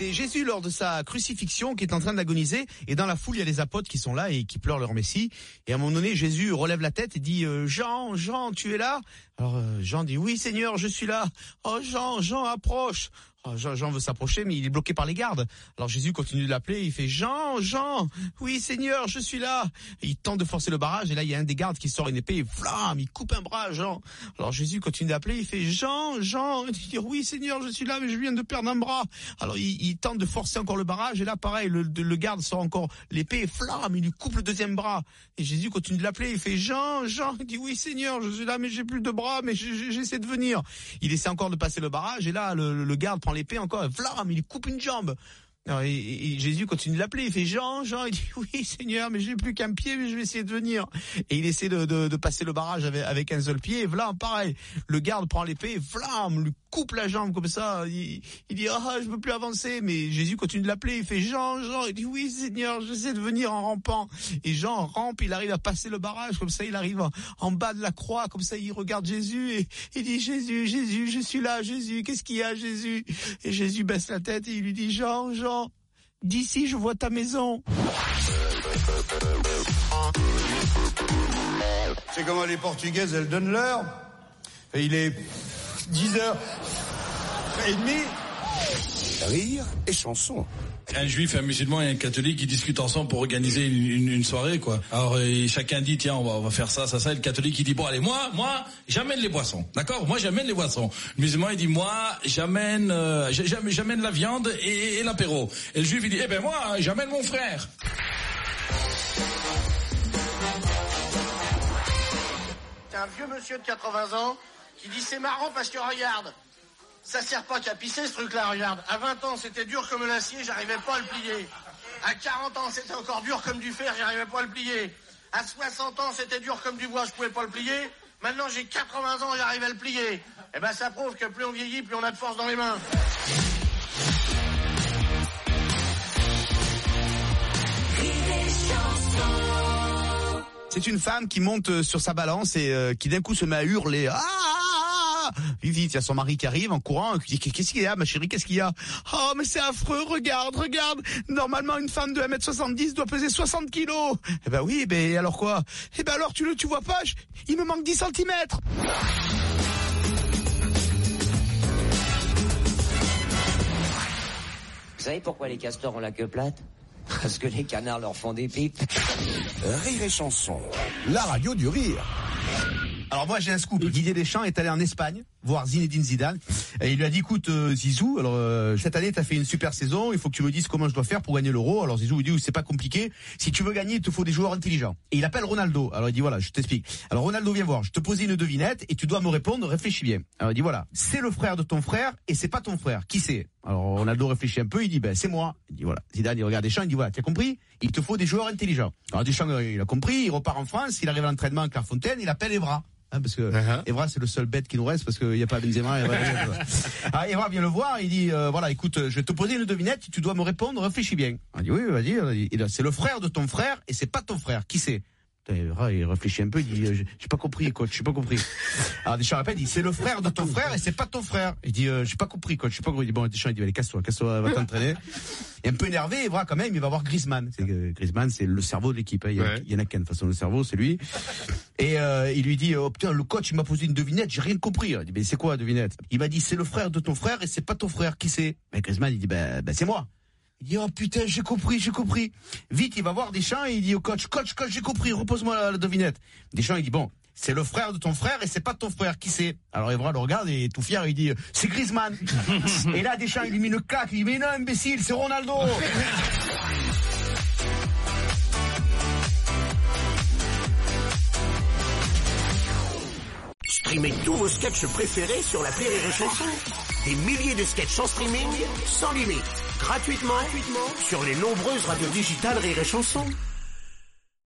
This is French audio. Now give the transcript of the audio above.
C'est Jésus lors de sa crucifixion qui est en train d'agoniser. Et dans la foule il y a les apôtres qui sont là et qui pleurent leur Messie. Et à un moment donné Jésus relève la tête et dit euh, Jean Jean tu es là? Alors euh, Jean dit oui Seigneur je suis là. Oh Jean Jean approche Jean, Jean veut s'approcher, mais il est bloqué par les gardes. Alors Jésus continue de l'appeler, il fait Jean, Jean, oui Seigneur, je suis là. Il tente de forcer le barrage, et là il y a un des gardes qui sort une épée, et flamme, il coupe un bras, Jean. Alors Jésus continue d'appeler, il fait Jean, Jean, il dit oui Seigneur, je suis là, mais je viens de perdre un bras. Alors il, tente de forcer encore le barrage, et là pareil, le, garde sort encore l'épée, flamme, il lui coupe le deuxième bras. Et Jésus continue de l'appeler, il fait Jean, Jean, il dit oui Seigneur, je suis là, mais j'ai plus de bras, mais j'essaie de venir. Il essaie encore de passer le barrage, et là le, le garde prend l'épée encore, flamme, il coupe une jambe. Et, Jésus continue de l'appeler, il fait Jean, Jean, il dit oui Seigneur, mais j'ai plus qu'un pied, mais je vais essayer de venir. Et il essaie de, passer le barrage avec, un seul pied, et voilà, pareil, le garde prend l'épée, flamme, lui coupe la jambe comme ça, il, il dit ah je peux plus avancer, mais Jésus continue de l'appeler, il fait Jean, Jean, il dit oui Seigneur, j'essaie de venir en rampant. Et Jean rampe, il arrive à passer le barrage, comme ça il arrive en, en bas de la croix, comme ça il regarde Jésus et il dit Jésus, Jésus, je suis là, Jésus, qu'est-ce qu'il y a Jésus? Et Jésus baisse la tête et il lui dit Jean, Jean, D'ici, je vois ta maison. C'est comment les Portugaises, elles donnent l'heure? Il est 10 heures et demi. Rire et chanson. Un juif, un musulman et un catholique qui discutent ensemble pour organiser une, une, une soirée, quoi. Alors et chacun dit tiens on va, on va faire ça, ça, ça. Et le catholique il dit bon allez moi, moi j'amène les boissons, d'accord? Moi j'amène les boissons. Le musulman il dit moi j'amène, euh, j'amène la viande et, et l'apéro. Et le juif il dit eh ben moi j'amène mon frère. C'est un vieux monsieur de 80 ans qui dit c'est marrant parce que regarde, ça sert pas qu'à pisser ce truc-là, regarde. À 20 ans, c'était dur comme l'acier, j'arrivais pas à le plier. À 40 ans, c'était encore dur comme du fer, j'arrivais pas à le plier. À 60 ans, c'était dur comme du bois, je pouvais pas le plier. Maintenant, j'ai 80 ans, j'arrive à le plier. Eh ben, ça prouve que plus on vieillit, plus on a de force dans les mains. C'est une femme qui monte sur sa balance et euh, qui d'un coup se met à hurler. Ah Vite, vite, il y a son mari qui arrive en courant, qui dit qu'est-ce qu'il y a, ma chérie, qu'est-ce qu'il y a? Oh, mais c'est affreux, regarde, regarde. Normalement, une femme de 1m70 doit peser 60 kilos. Eh ben oui, ben alors quoi? Eh ben alors tu le, tu vois pas Il me manque 10 cm. Vous savez pourquoi les castors ont la queue plate? Parce que les canards leur font des pipes. Rire et chanson. La radio du rire. Alors moi j'ai un scoop. Didier Deschamps est allé en Espagne voir Zinedine Zidane et il lui a dit écoute euh, Zizou, alors euh, cette année tu as fait une super saison, il faut que tu me dises comment je dois faire pour gagner l'Euro. Alors Zizou lui dit c'est pas compliqué, si tu veux gagner il te faut des joueurs intelligents. Et il appelle Ronaldo. Alors il dit voilà, je t'explique. Alors Ronaldo viens voir, je te pose une devinette et tu dois me répondre, réfléchis bien. Alors il dit voilà, c'est le frère de ton frère et c'est pas ton frère. Qui c'est? Alors Ronaldo réfléchit un peu, il dit ben c'est moi. Il dit voilà. Zidane il regarde Deschamps, il dit voilà, tu as compris? Il te faut des joueurs intelligents. Alors Deschamps il a compris, il repart en France, il arrive à l'entraînement à Clairefontaine, il appelle Evra. Hein, parce que Uh-huh. Evra c'est le seul bête qui nous reste parce qu'il n'y a pas Benzema. Evra, ah, Evra vient le voir, il dit euh, voilà écoute je vais te poser une devinette, tu dois me répondre, réfléchis bien. Il dit oui vas-y, il dit, c'est le frère de ton frère et c'est pas ton frère, qui c'est? Il réfléchit un peu, il dit euh, j'ai pas compris coach, j'ai pas compris. Alors Deschamps répète, il dit c'est le frère de ton frère et c'est pas ton frère. Il dit euh, j'ai pas compris coach, j'ai pas compris. Il dit bon Deschamps il dit allez casse-toi, casse-toi, va t'entraîner. Et un peu énervé, Evra quand même, il va voir Griezmann. Griezmann c'est le cerveau de l'équipe, hein. il, Ouais. il y en a qu'un de toute façon le cerveau, c'est lui. Et euh, il lui dit oh putain le coach il m'a posé une devinette, j'ai rien compris. Il dit mais c'est quoi devinette? Il m'a dit c'est le frère de ton frère et c'est pas ton frère, qui c'est? Mais Griezmann il dit ben ben c'est moi. Il dit, oh putain, j'ai compris, j'ai compris. Vite, il va voir Deschamps et il dit au coach, coach, coach, j'ai compris, repose-moi la, la devinette. Deschamps, il dit, bon, c'est le frère de ton frère et c'est pas ton frère, qui c'est? Alors Evra le regarde et tout fier, il dit, c'est Griezmann. et là, Deschamps, il lui met une claque, il dit, mais non, imbécile, c'est Ronaldo. Streamez tous vos sketchs préférés sur la Rire et Chanson. Des milliers de sketchs en streaming, sans limite, gratuitement, gratuitement sur les nombreuses radios digitales Rire et Chanson.